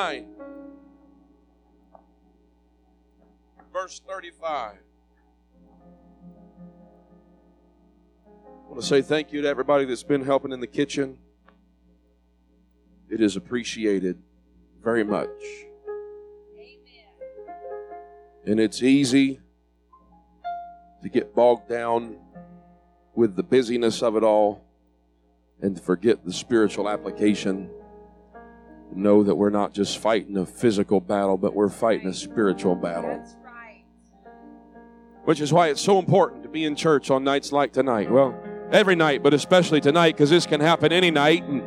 9, verse 35. I want to say thank you to everybody that's been helping in the kitchen. It is appreciated very much. Amen. And it's easy to get bogged down with the busyness of it all and forget the spiritual application. Know that we're not just fighting a physical battle, but we're fighting a spiritual battle. Which is why it's so important to be in church on nights like tonight. Well, every night, but especially tonight, because this can happen any night. And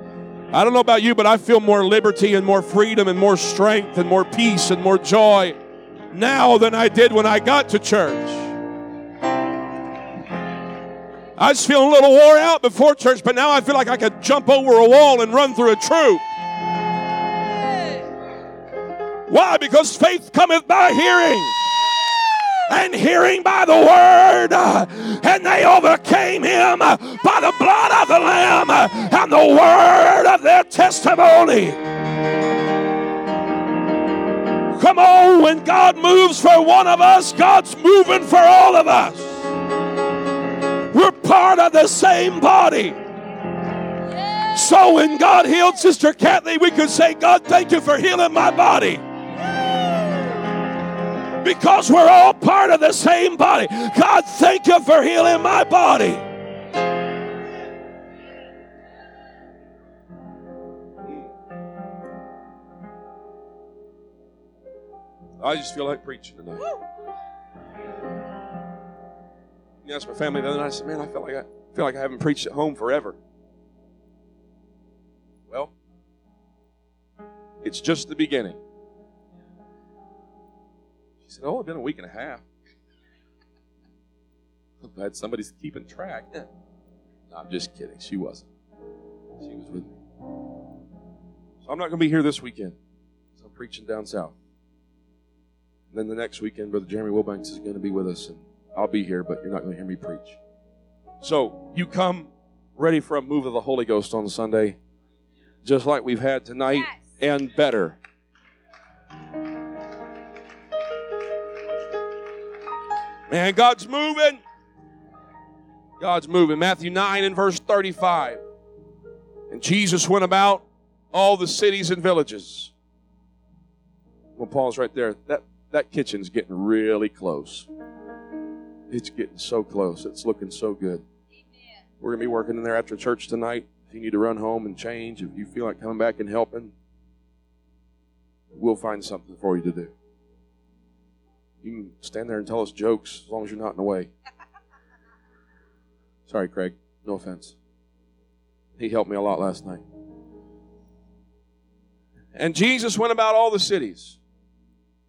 I don't know about you, but I feel more liberty and more freedom and more strength and more peace and more joy now than I did when I got to church. I was feeling a little wore out before church, but now I feel like I could jump over a wall and run through a troop. Why? Because faith cometh by hearing, and hearing by the word. And they overcame him by the blood of the Lamb and the word of their testimony. Come on, when God moves for one of us, God's moving for all of us. We're part of the same body. So when God healed Sister Kathleen, we could say, God, thank you for healing my body. Because we're all part of the same body. God, thank you for healing my body. I just feel like preaching tonight. You asked my family the other night. I said, "Man, I feel like I feel like I haven't preached at home forever." Well, it's just the beginning. Said, "Oh, it's been a week and a half." I'm glad somebody's keeping track. No, I'm just kidding. She wasn't. She was with me. So I'm not going to be here this weekend. So I'm preaching down south. And then the next weekend, Brother Jeremy Wilbanks is going to be with us, and I'll be here, but you're not going to hear me preach. So you come ready for a move of the Holy Ghost on Sunday, just like we've had tonight, Yes. and better. Man, God's moving. God's moving. Matthew 9 and verse 35. And Jesus went about all the cities and villages. Well, Paul's right there. That that kitchen's getting really close. It's getting so close. It's looking so good. We're gonna be working in there after church tonight. If you need to run home and change, if you feel like coming back and helping, we'll find something for you to do. You can stand there and tell us jokes as long as you're not in the way. Sorry, Craig. No offense. He helped me a lot last night. And Jesus went about all the cities.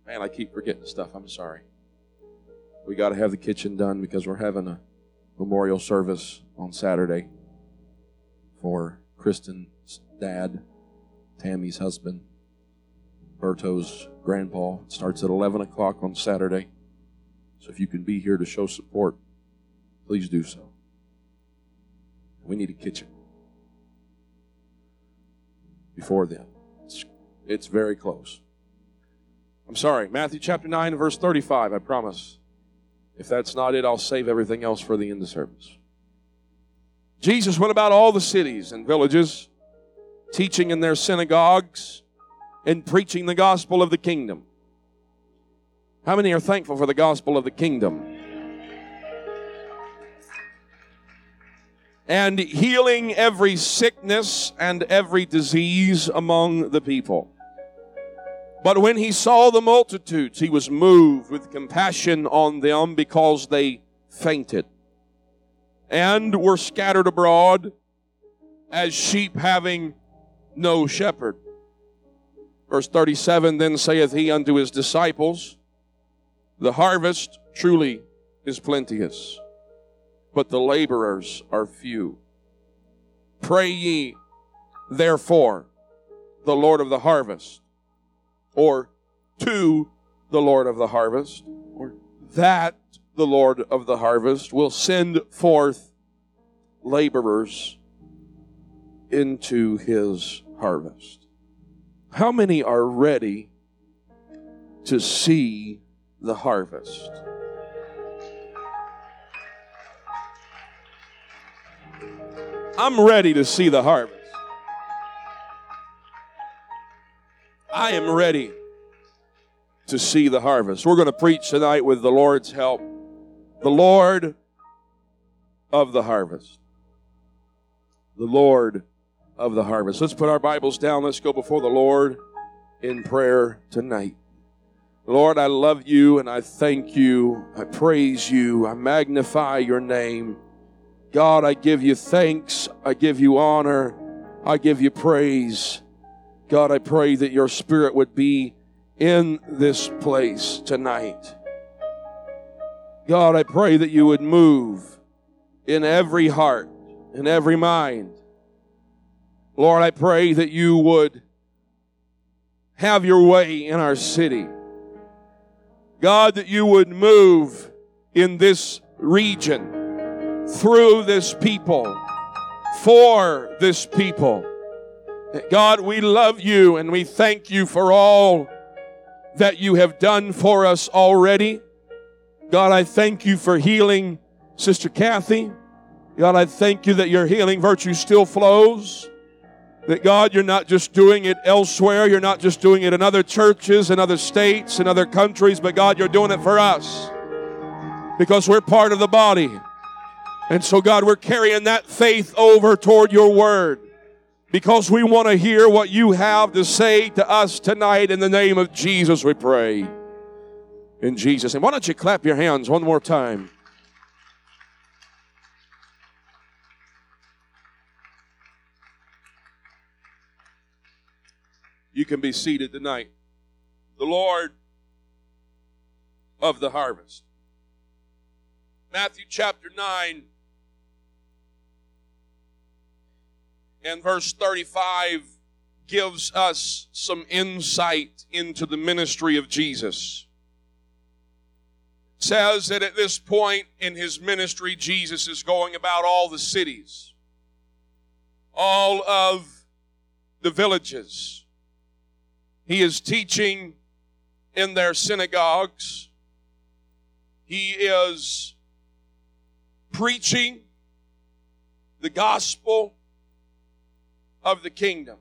Man, I keep forgetting stuff. I'm sorry. We got to have the kitchen done because we're having a memorial service on Saturday for Kristen's dad, Tammy's husband, Berto's grandpa. It starts at 11 o'clock on Saturday. So if you can be here to show support, please do so. We need a kitchen before then. It's, it's very close. I'm sorry, Matthew chapter 9, verse 35, I promise. If that's not it, I'll save everything else for the end of service. Jesus went about all the cities and villages, teaching in their synagogues and preaching the gospel of the kingdom. How many are thankful for the gospel of the kingdom? And healing every sickness and every disease among the people. But when he saw the multitudes, he was moved with compassion on them because they fainted and were scattered abroad as sheep having no shepherd. Verse 37 Then saith he unto his disciples, The harvest truly is plenteous, but the laborers are few. Pray ye, therefore, the Lord of the harvest or to the Lord of the harvest, or that the Lord of the harvest will send forth laborers into his harvest. How many are ready to see the harvest? I'm ready to see the harvest. I am ready to see the harvest. We're going to preach tonight with the Lord's help. The Lord of the harvest. The Lord of the harvest. Let's put our Bibles down. Let's go before the Lord in prayer tonight. Lord, I love you and I thank you. I praise you. I magnify your name. God, I give you thanks. I give you honor. I give you praise. God, I pray that your spirit would be in this place tonight. God, I pray that you would move in every heart, in every mind. Lord, I pray that you would have your way in our city. God, that you would move in this region, through this people, for this people. God, we love you and we thank you for all that you have done for us already. God, I thank you for healing Sister Kathy. God, I thank you that your healing virtue still flows. That God, you're not just doing it elsewhere. You're not just doing it in other churches, in other states, in other countries, but God, you're doing it for us because we're part of the body. And so, God, we're carrying that faith over toward your word because we want to hear what you have to say to us tonight. In the name of Jesus, we pray. In Jesus' name. Why don't you clap your hands one more time? You can be seated tonight. The Lord of the harvest. Matthew chapter 9 and verse 35 gives us some insight into the ministry of Jesus. It says that at this point in his ministry, Jesus is going about all the cities, all of the villages. He is teaching in their synagogues. He is preaching the gospel of the kingdom.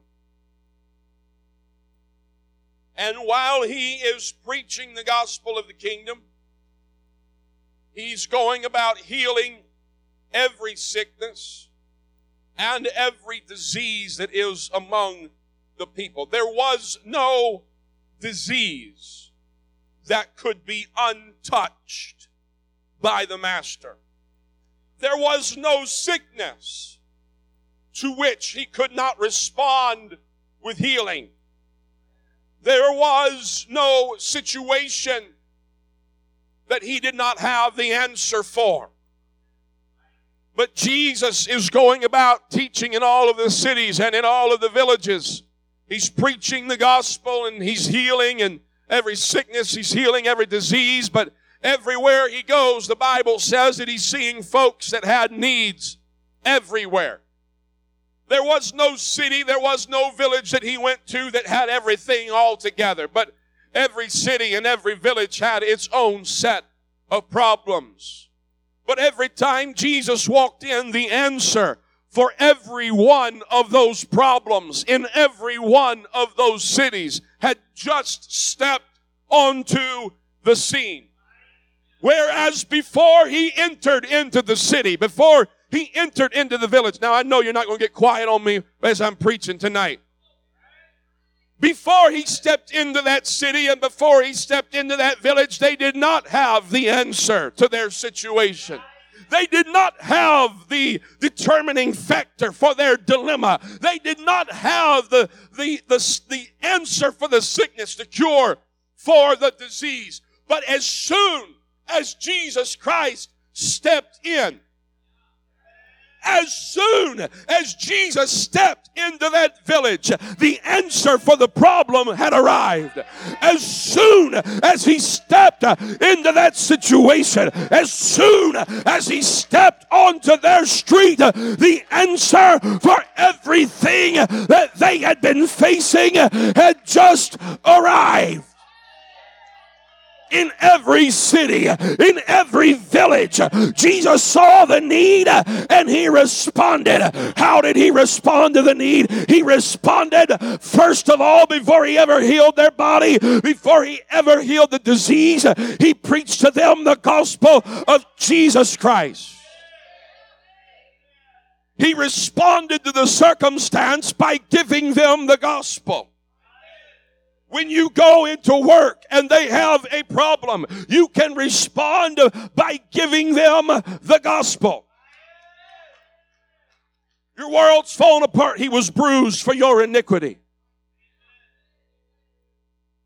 And while he is preaching the gospel of the kingdom, he's going about healing every sickness and every disease that is among the people. There was no disease that could be untouched by the Master. There was no sickness to which he could not respond with healing. There was no situation that he did not have the answer for. But Jesus is going about teaching in all of the cities and in all of the villages. He's preaching the gospel and he's healing and every sickness, he's healing every disease, but everywhere he goes, the Bible says that he's seeing folks that had needs everywhere. There was no city, there was no village that he went to that had everything all together. But every city and every village had its own set of problems. But every time Jesus walked in, the answer for every one of those problems in every one of those cities had just stepped onto the scene. Whereas before he entered into the city, before he entered into the village. Now, I know you're not going to get quiet on me as I'm preaching tonight. Before he stepped into that city and before he stepped into that village, they did not have the answer to their situation. They did not have the determining factor for their dilemma. They did not have the, the, the, the answer for the sickness, the cure for the disease. But as soon as Jesus Christ stepped in, as soon as Jesus stepped into that village, the answer for the problem had arrived. As soon as he stepped into that situation, as soon as he stepped onto their street, the answer for everything that they had been facing had just arrived in every city, in every village. Jesus saw the need and he responded. How did he respond to the need? He responded first of all before he ever healed their body, before he ever healed the disease, he preached to them the gospel of Jesus Christ. He responded to the circumstance by giving them the gospel. When you go into work and they have a problem, you can respond by giving them the gospel. Your world's fallen apart. He was bruised for your iniquity.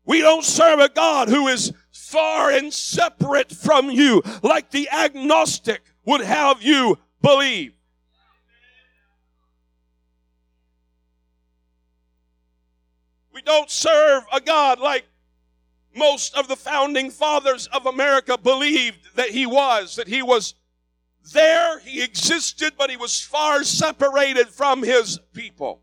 We don't serve a God who is far and separate from you, like the agnostic would have you believe. We don't serve a God like most of the founding fathers of America believed that he was, that he was there, he existed, but he was far separated from his people.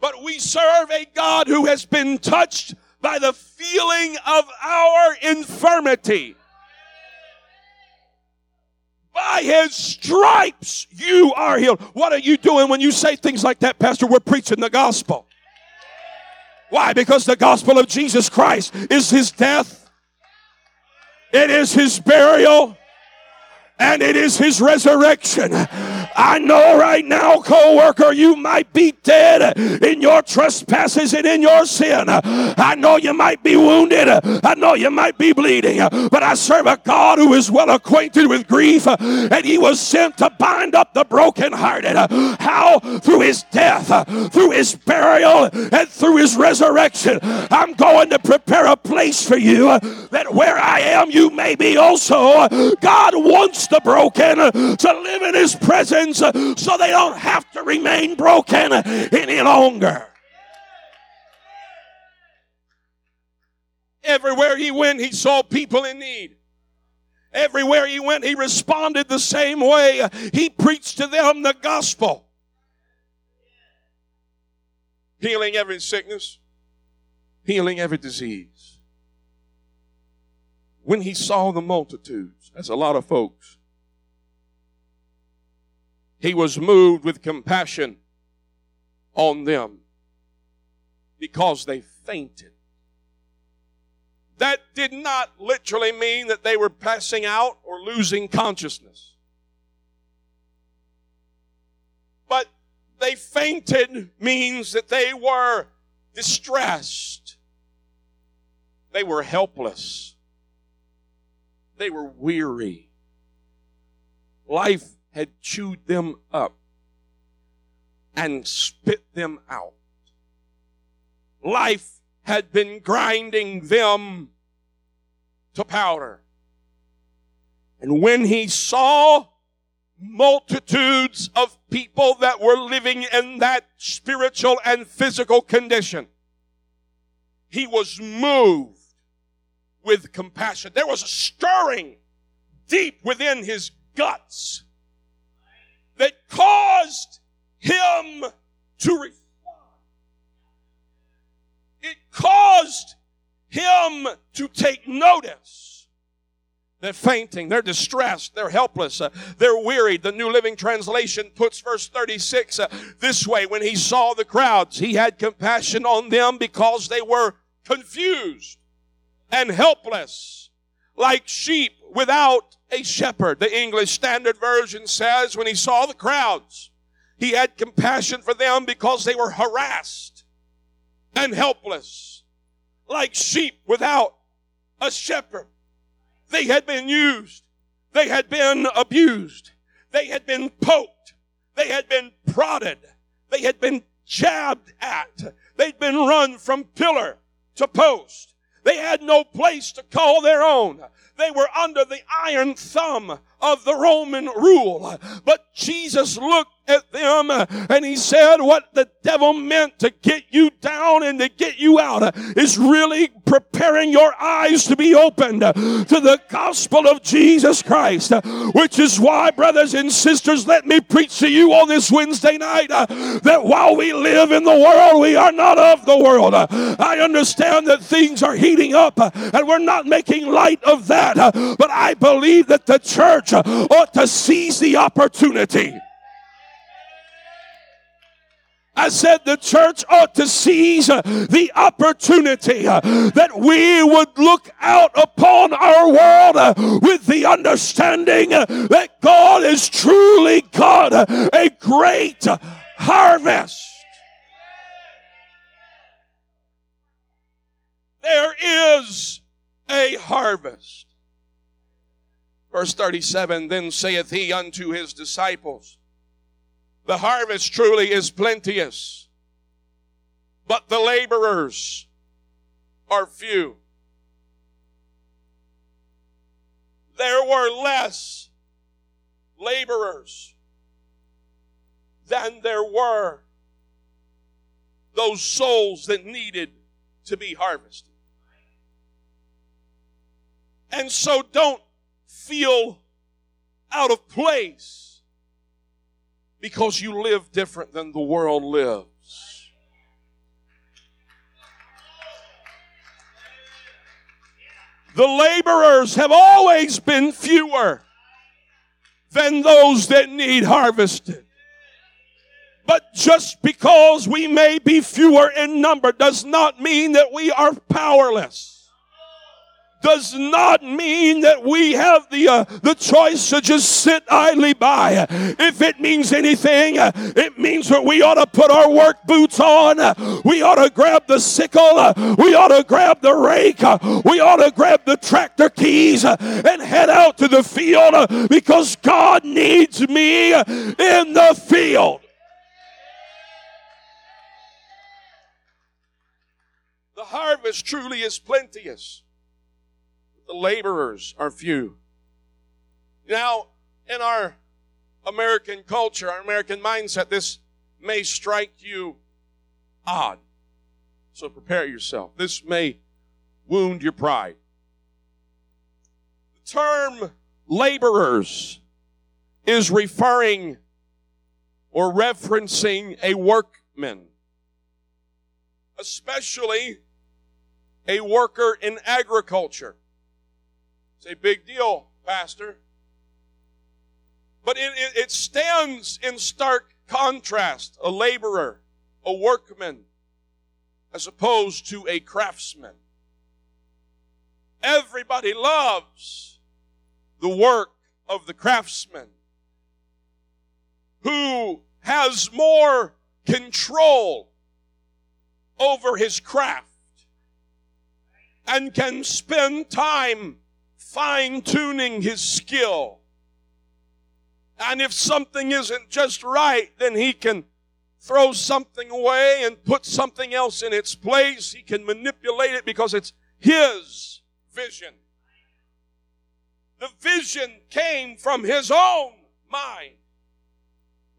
But we serve a God who has been touched by the feeling of our infirmity. By his stripes you are healed. What are you doing when you say things like that, Pastor? We're preaching the gospel. Why? Because the gospel of Jesus Christ is his death, it is his burial, and it is his resurrection. I know right now, co-worker, you might be dead in your trespasses and in your sin. I know you might be wounded. I know you might be bleeding, but I serve a God who is well acquainted with grief, and he was sent to bind up the brokenhearted. How? Through his death, through his burial, and through his resurrection. I'm going to prepare a place for you that where I am, you may be also. God wants the broken to live in his presence Uh, so they don't have to remain broken any longer. Everywhere he went, he saw people in need. Everywhere he went, he responded the same way. He preached to them the gospel. Healing every sickness, healing every disease. When he saw the multitudes, that's a lot of folks he was moved with compassion on them because they fainted. That did not literally mean that they were passing out or losing consciousness. But they fainted means that they were distressed. They were helpless. They were weary. Life had chewed them up and spit them out. Life had been grinding them to powder. And when he saw multitudes of people that were living in that spiritual and physical condition, he was moved with compassion. There was a stirring deep within his guts that caused him to respond. It caused him to take notice. They're fainting, they're distressed, they're helpless, uh, they're wearied. The New Living Translation puts verse 36 uh, this way When he saw the crowds, he had compassion on them because they were confused and helpless, like sheep without a shepherd. The English Standard Version says when he saw the crowds, he had compassion for them because they were harassed and helpless, like sheep without a shepherd. They had been used. They had been abused. They had been poked. They had been prodded. They had been jabbed at. They'd been run from pillar to post. They had no place to call their own. They were under the iron thumb of the Roman rule. But Jesus looked at them uh, and he said, What the devil meant to get you down and to get you out uh, is really preparing your eyes to be opened uh, to the gospel of Jesus Christ. Which is why, brothers and sisters, let me preach to you on this Wednesday night that while we live in the world, we are not of the world. I understand that things are heating up and we're not making light of that, but I believe that the church ought to seize the opportunity I said the church ought to seize uh, the opportunity uh, that we would look out upon our world uh, with the understanding that God is truly God, a great harvest. There is a harvest. Verse 37 Then saith he unto his disciples, the harvest truly is plenteous, but the laborers are few. There were less laborers than there were those souls that needed to be harvested. And so don't feel out of place because you live different than the world lives. The laborers have always been fewer than those that need harvested. But just because we may be fewer in number does not mean that we are powerless does not mean that we have the uh, the choice to just sit idly by. If it means anything, it means that we ought to put our work boots on. We ought to grab the sickle. We ought to grab the rake. We ought to grab the tractor keys and head out to the field because God needs me in the field. The harvest truly is plenteous the laborers are few. Now, in our American culture, our American mindset, this may strike you odd. So prepare yourself. This may wound your pride. The term laborers is referring or referencing a workman, especially a worker in agriculture. It's a big deal, Pastor. But it, it, it stands in stark contrast a laborer, a workman, as opposed to a craftsman. Everybody loves the work of the craftsman who has more control over his craft and can spend time fine tuning his skill. And if something isn't just right, then he can throw something away and put something else in its place. He can manipulate it because it's his vision. The vision came from his own mind.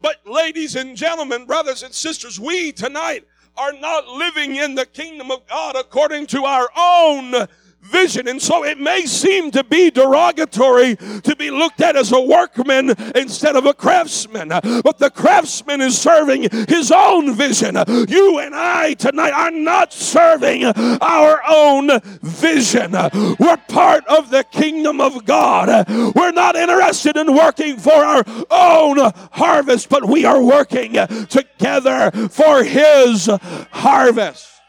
But ladies and gentlemen, brothers and sisters, we tonight are not living in the kingdom of God according to our own vision. And so it may seem to be derogatory to be looked at as a workman instead of a craftsman. But the craftsman is serving his own vision. You and I tonight are not serving our own vision. We're part of the kingdom of God. We're not interested in working for our own harvest, but we are working together for his harvest.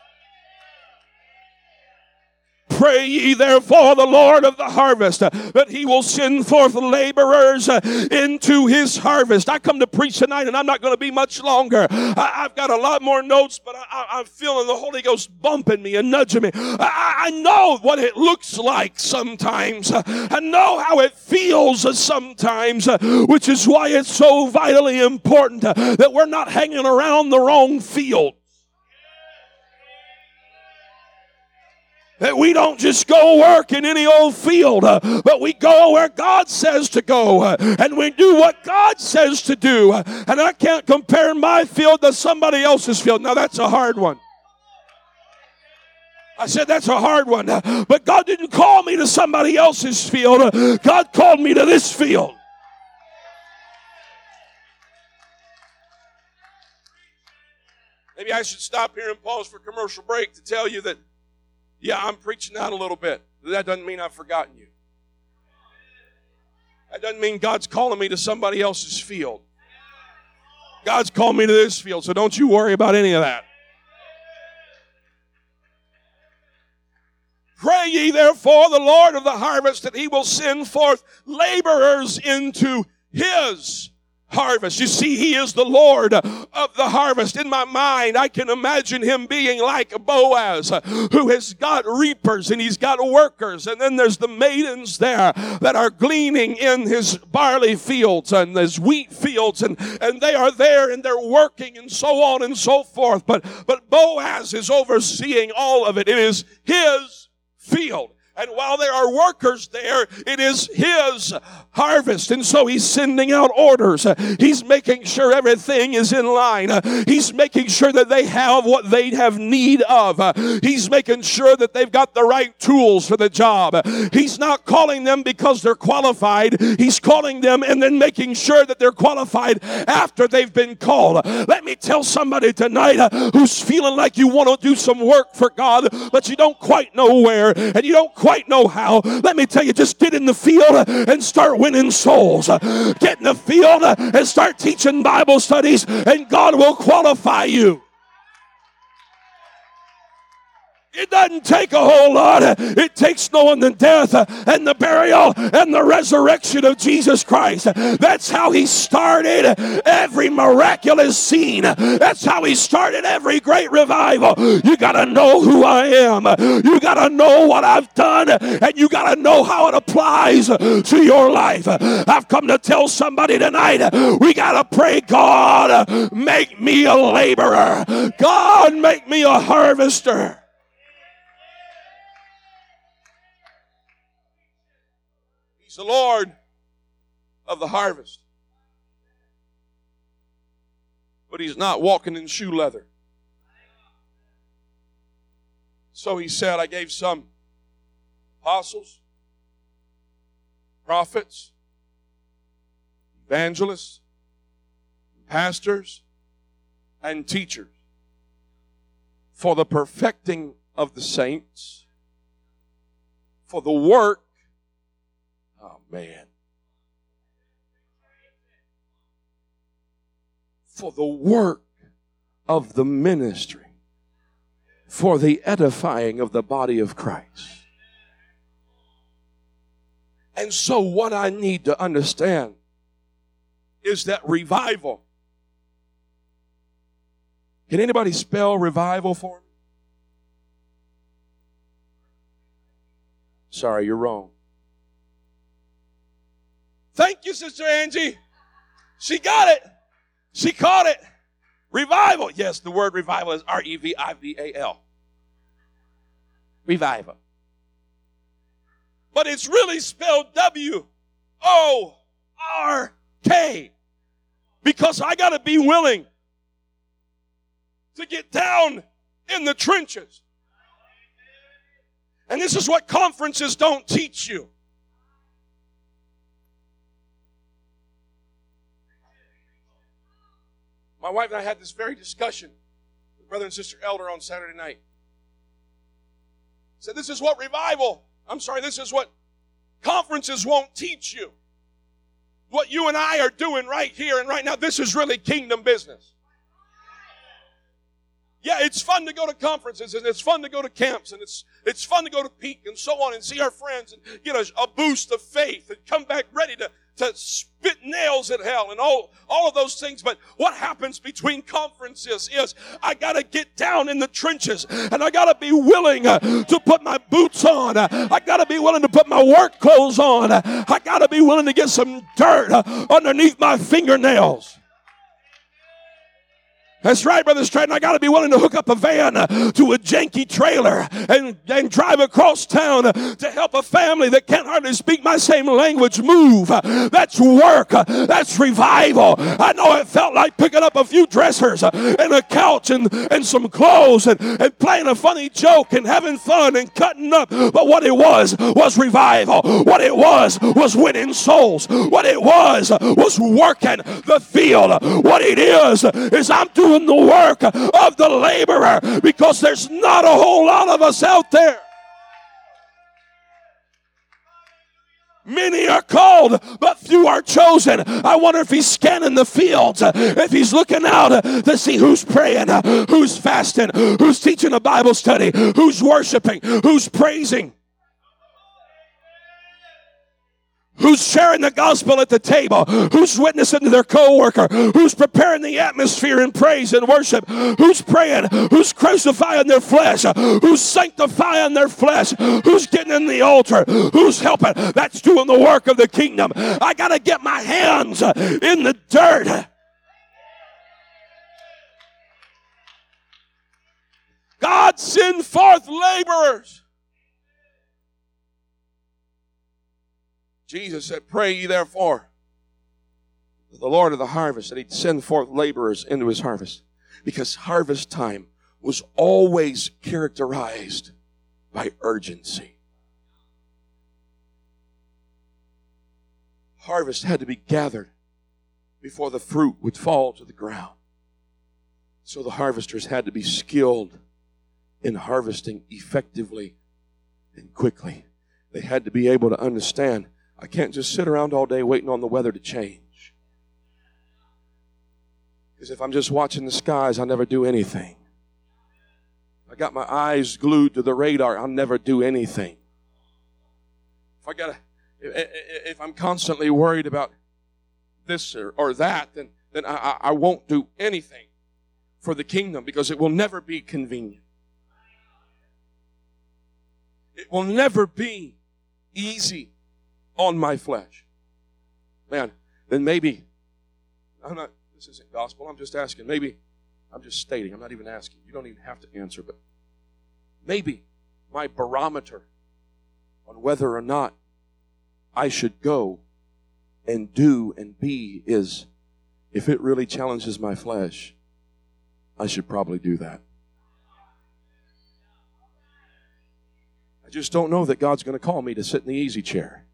Pray ye therefore the Lord of the harvest uh, that he will send forth laborers uh, into his harvest. I come to preach tonight and I'm not going to be much longer. I, have got a lot more notes, but I, am feeling the Holy Ghost bumping me and nudging me. I, I know what it looks like sometimes. Uh, I know how it feels sometimes, which is why it's so vitally important that we're not hanging around the wrong field. That we don't just go work in any old field, uh, but we go where God says to go uh, and we do what God says to do. And I can't compare my field to somebody else's field. Now, that's a hard one. I said, that's a hard one. But God didn't call me to somebody else's field, God called me to this field. Maybe I should stop here and pause for commercial break to tell you that yeah, I'm preaching out a little bit. That doesn't mean I've forgotten you. That doesn't mean God's calling me to somebody else's field. God's called me to this field, so don't you worry about any of that. Pray ye therefore the Lord of the harvest that he will send forth laborers into his harvest. You see, He is the Lord of the harvest. In my mind, I can imagine Him being like Boaz, who has got reapers and he's got workers. And then there's the maidens there that are gleaning in his barley fields and his wheat fields. And, and they are there and they're working and so on and so forth. But, but Boaz is overseeing all of it. It is his field. And while there are workers there, it is his harvest. And so he's sending out orders. He's making sure everything is in line. He's making sure that they have what they have need of. He's making sure that they've got the right tools for the job. He's not calling them because they're qualified. He's calling them and then making sure that they're qualified after they've been called. Let me tell somebody tonight uh, who's feeling like you want to do some work for God, but you don't quite know where and you don't quite know how. Let me tell you, just get in the field and start winning souls. Get in the field and start teaching Bible studies, and God will qualify you. It doesn't take a whole lot. It takes knowing the death and the burial and the resurrection of Jesus Christ. That's how he started every miraculous scene. That's how he started every great revival. You got to know who I am. You got to know what I've done and you got to know how it applies to your life. I've come to tell somebody tonight we got to pray, God, make me a laborer. God, make me a harvester. He's the Lord of the harvest. But he's not walking in shoe leather. So he said, I gave some apostles, prophets, evangelists, pastors, and teachers for the perfecting of the saints, for the work man. For the work of the ministry, for the edifying of the body of Christ. And so, what I need to understand is that revival. Can anybody spell revival for me? Sorry, you're wrong. Thank you, Sister Angie. She got it. She caught it. Revival. Yes, the word revival is R E V I V A L. Revival. But it's really spelled W O R K. Because I got to be willing to get down in the trenches. And this is what conferences don't teach you. My wife and I had this very discussion with brother and sister Elder on Saturday night. Said, This is what revival, I'm sorry, this is what conferences won't teach you. What you and I are doing right here and right now, this is really kingdom business. Yeah, it's fun to go to conferences and it's fun to go to camps and it's it's fun to go to Peak and so on and see our friends and get a, a boost of faith and come back ready to to spit nails at hell and all, all of those things. But what happens between conferences is I got to get down in the trenches and I got to be willing uh, to put my boots on. I got to be willing to put my work clothes on. I got to be willing to get some dirt uh, underneath my fingernails. That's right, Brother Stratton. I got to be willing to hook up a van uh, to a janky trailer and, and drive across town uh, to help a family that can't hardly speak my same language move. Uh, that's work. That's revival. I know it felt like picking up a few dressers and a couch and, and some clothes and, and playing a funny joke and having fun and cutting up. But what it was was revival. What it was was winning souls. What it was was working the field. What it is is I'm doing doing the work of the laborer because there's not a whole lot of us out there. Many are called, but few are chosen. I wonder if he's scanning the fields, if he's looking out to see who's praying, who's fasting, who's teaching a Bible study, who's worshiping, who's praising. Who's sharing the gospel at the table, who's witnessing to their coworker, who's preparing the atmosphere in praise and worship, who's praying, who's crucifying their flesh, who's sanctifying their flesh, who's getting in the altar, who's helping. That's doing the work of the kingdom. I got to get my hands in the dirt. God send forth laborers Jesus said, Pray ye therefore the Lord of the harvest that he'd send forth laborers into his harvest. Because harvest time was always characterized by urgency. Harvest had to be gathered before the fruit would fall to the ground. So the harvesters had to be skilled in harvesting effectively and quickly. They had to be able to understand I can't just sit around all day waiting on the weather to change. Because if I'm just watching the skies, I'll never do anything. I got my eyes glued to the radar, I'll never do anything. If I got if I'm constantly worried about this or, or that, then, then I, I won't do anything for the kingdom because it will never be convenient. It will never be easy on my flesh. Man, then maybe, I'm not, this isn't gospel, I'm just asking. Maybe, I'm just stating, I'm not even asking. You don't even have to answer, but maybe my barometer on whether or not I should go and do and be is if it really challenges my flesh, I should probably do that. I just don't know that God's going to call me to sit in the easy chair.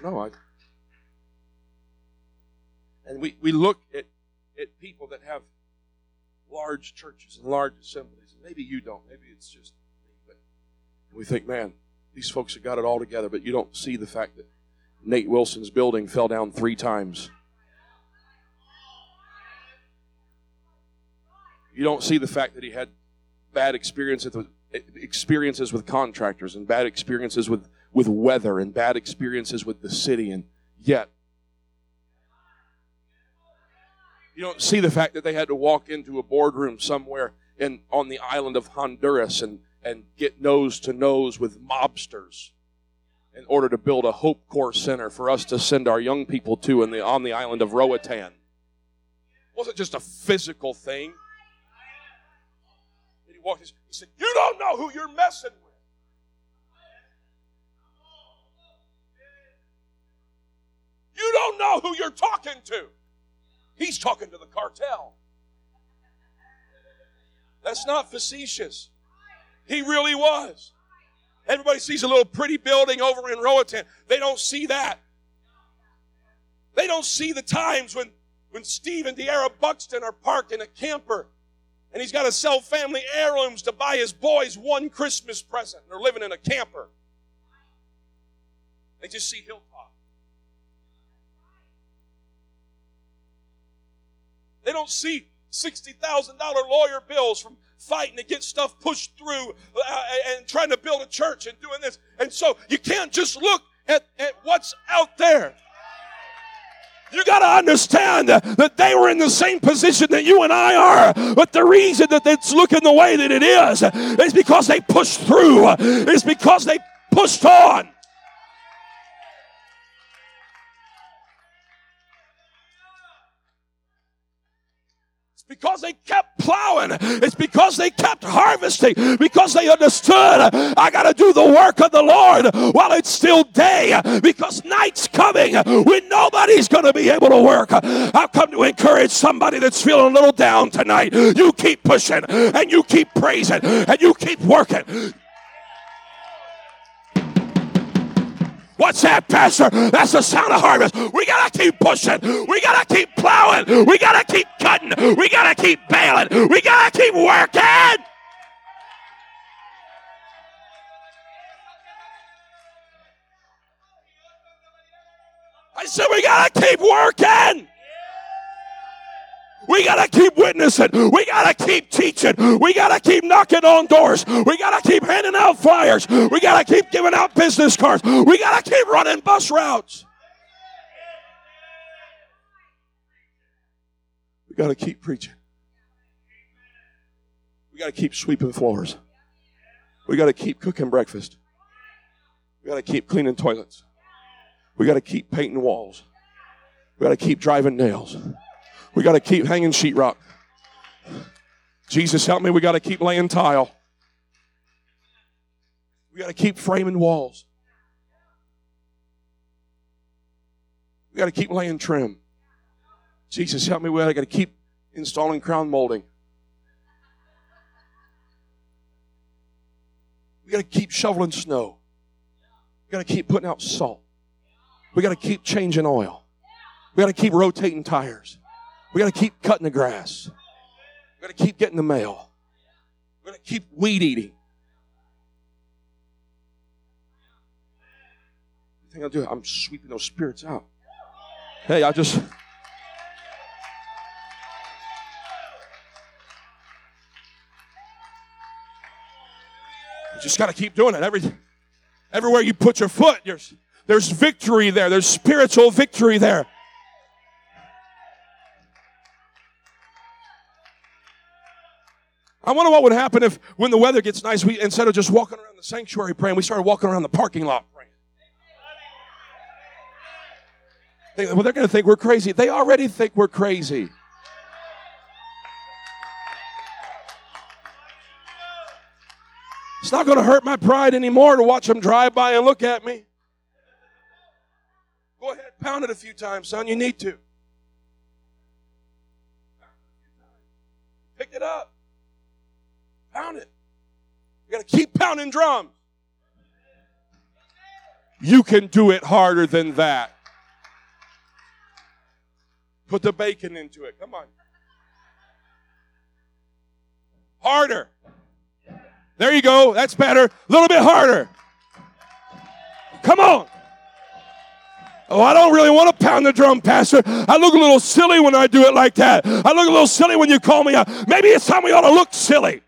Don't know. I, and we, we look at, at people that have large churches and large assemblies. And maybe you don't. Maybe it's just me. But we think, man, these folks have got it all together. But you don't see the fact that Nate Wilson's building fell down three times. You don't see the fact that he had bad experiences with, experiences with contractors and bad experiences with with weather and bad experiences with the city, and yet you don't see the fact that they had to walk into a boardroom somewhere in on the island of Honduras and and get nose to nose with mobsters in order to build a Hope Corps Center for us to send our young people to in the, on the island of Roatan. It wasn't just a physical thing. And he walked. He said, "You don't know who you're messing with." You don't know who you're talking to. He's talking to the cartel. That's not facetious. He really was. Everybody sees a little pretty building over in Roatan. They don't see that. They don't see the times when, when Steve and Deara Buxton are parked in a camper and he's got to sell family heirlooms to buy his boys one Christmas present. They're living in a camper. They just see Hilltop. They don't see $60,000 lawyer bills from fighting to get stuff pushed through uh, and trying to build a church and doing this. And so you can't just look at, at what's out there. You got to understand that they were in the same position that you and I are. But the reason that it's looking the way that it is is because they pushed through, it's because they pushed on. Because they kept plowing. It's because they kept harvesting. Because they understood I got to do the work of the Lord while it's still day. Because night's coming when nobody's going to be able to work. I've come to encourage somebody that's feeling a little down tonight. You keep pushing and you keep praising and you keep working. What's that, Pastor? That's the sound of harvest. We got to keep pushing. We got to keep plowing. We got to keep cutting. We got to keep baling. We got to keep working. I said, we got to keep working. We got to keep witnessing. We got to keep teaching. We got to keep knocking on doors. We got to keep handing out flyers. We got to keep giving out business cards. We got to keep running bus routes. We got to keep preaching. We got to keep sweeping floors. We got to keep cooking breakfast. We got to keep cleaning toilets. We got to keep painting walls. We got to keep driving nails. We got to keep hanging sheetrock. Jesus, help me. We got to keep laying tile. We got to keep framing walls. We got to keep laying trim. Jesus, help me. We got to keep installing crown molding. We got to keep shoveling snow. We got to keep putting out salt. We got to keep changing oil. We got to keep rotating tires. We got to keep cutting the grass. We got to keep getting the mail. We got to keep weed eating. The thing I do, I'm sweeping those spirits out. Hey, I just. You just got to keep doing it. Every, everywhere you put your foot, there's, there's victory there. There's spiritual victory there. I wonder what would happen if, when the weather gets nice, we instead of just walking around the sanctuary praying, we started walking around the parking lot praying. They, well, they're going to think we're crazy. They already think we're crazy. It's not going to hurt my pride anymore to watch them drive by and look at me. Go ahead, pound it a few times, son. You need to. Pick it up. Pound it. You got to keep pounding drums. You can do it harder than that. Put the bacon into it. Come on. Harder. There you go. That's better. A little bit harder. Come on. Oh, I don't really want to pound the drum, Pastor. I look a little silly when I do it like that. I look a little silly when you call me out. Maybe it's time we ought to look silly.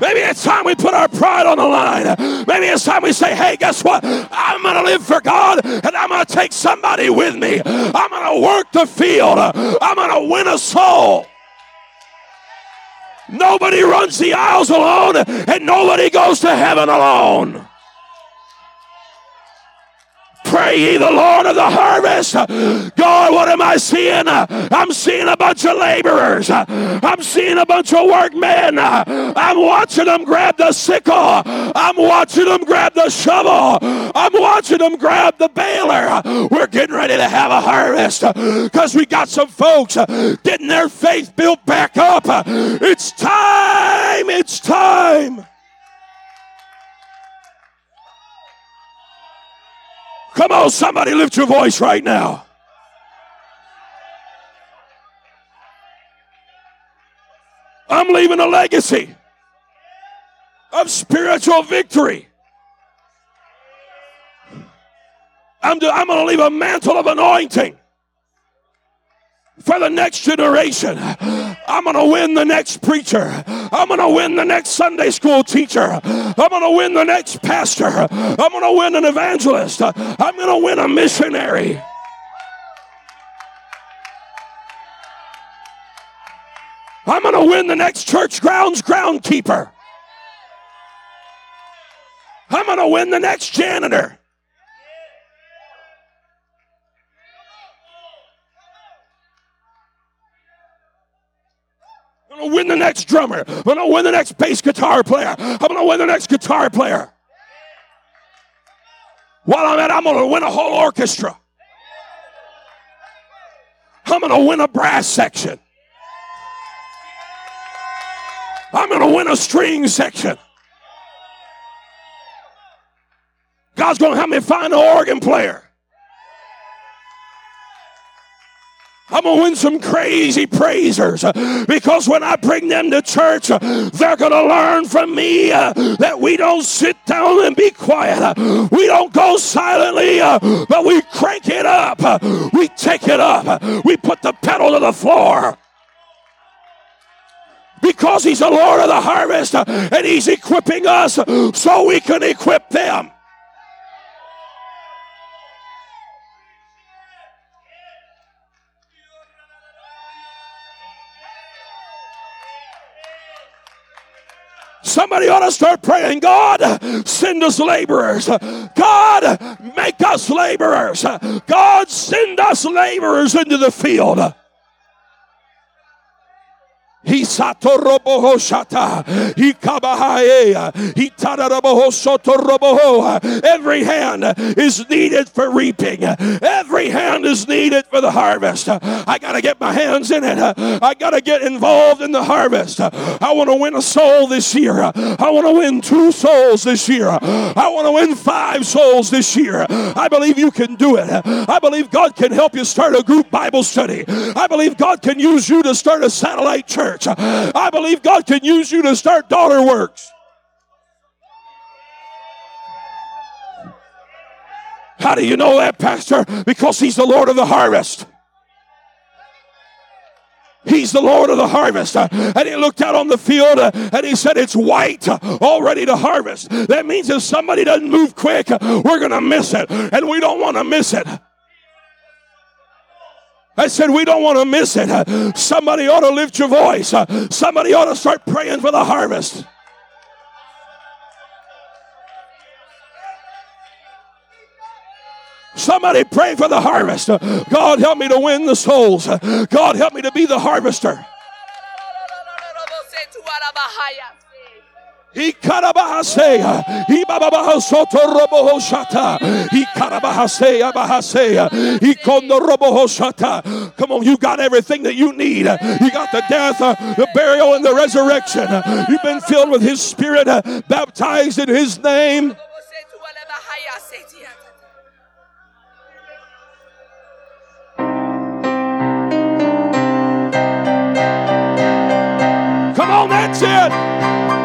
Maybe it's time we put our pride on the line. Maybe it's time we say, hey, guess what? I'm going to live for God and I'm going to take somebody with me. I'm going to work the field. I'm going to win a soul. Nobody runs the aisles alone and nobody goes to heaven alone. Pray ye the Lord of the harvest. God, what am I seeing? I'm seeing a bunch of laborers. I'm seeing a bunch of workmen. I'm watching them grab the sickle. I'm watching them grab the shovel. I'm watching them grab the baler. We're getting ready to have a harvest because we got some folks getting their faith built back up. It's time. It's time. Come on, somebody lift your voice right now. I'm leaving a legacy of spiritual victory. I'm, I'm going to leave a mantle of anointing for the next generation. I'm going to win the next preacher. I'm going to win the next Sunday school teacher. I'm going to win the next pastor. I'm going to win an evangelist. I'm going to win a missionary. I'm going to win the next church grounds groundkeeper. I'm going to win the next janitor. To win the next drummer. I'm to win the next bass guitar player. I'm to win the next guitar player. While I'm at, it, I'm to win a whole orchestra. I'm to win a brass section. I'm going to win a string section. God's going to help me find an organ player. I'm going to win some crazy praisers uh, because when I bring them to church, uh, they're going to learn from me uh, that we don't sit down and be quiet. We don't go silently, but we crank it up. We take it up. We put the pedal to the floor because he's the Lord of the harvest and he's equipping us so we can equip them. Somebody ought to start praying, God, send us laborers. God, make us laborers. God, send us laborers into the field. Every hand is needed for reaping. Every hand is needed for the harvest. I got to get my hands in it. I got to get involved in the harvest. I want to win a soul this year. I want to win two souls this year. I want to win five souls this year. I believe you can do it. I believe God can help you start a group Bible study. I believe God can use you to start a satellite church church. I believe God can use you to start daughter works. How do you know that, Pastor? Because He's the Lord of the harvest. He's the Lord of the harvest. And he looked out on the field uh, and he said, It's white, all ready to harvest. That means if somebody doesn't move quick, we're going to miss it. And we don't want to miss it. I said, we don't want to miss it. Somebody ought to lift your voice. Somebody ought to start praying for the harvest. Somebody pray for the harvest. God, help me to win the souls. God, help me to be the harvester. He karabahasea. He bababahasoto robohoshata. He karabahasea bahasea. He kondorobohoshata. Come on, you got everything that you need. You got the death, uh, the burial, and the resurrection. You've been filled with His Spirit, uh, baptized in His name. Come on, that's it.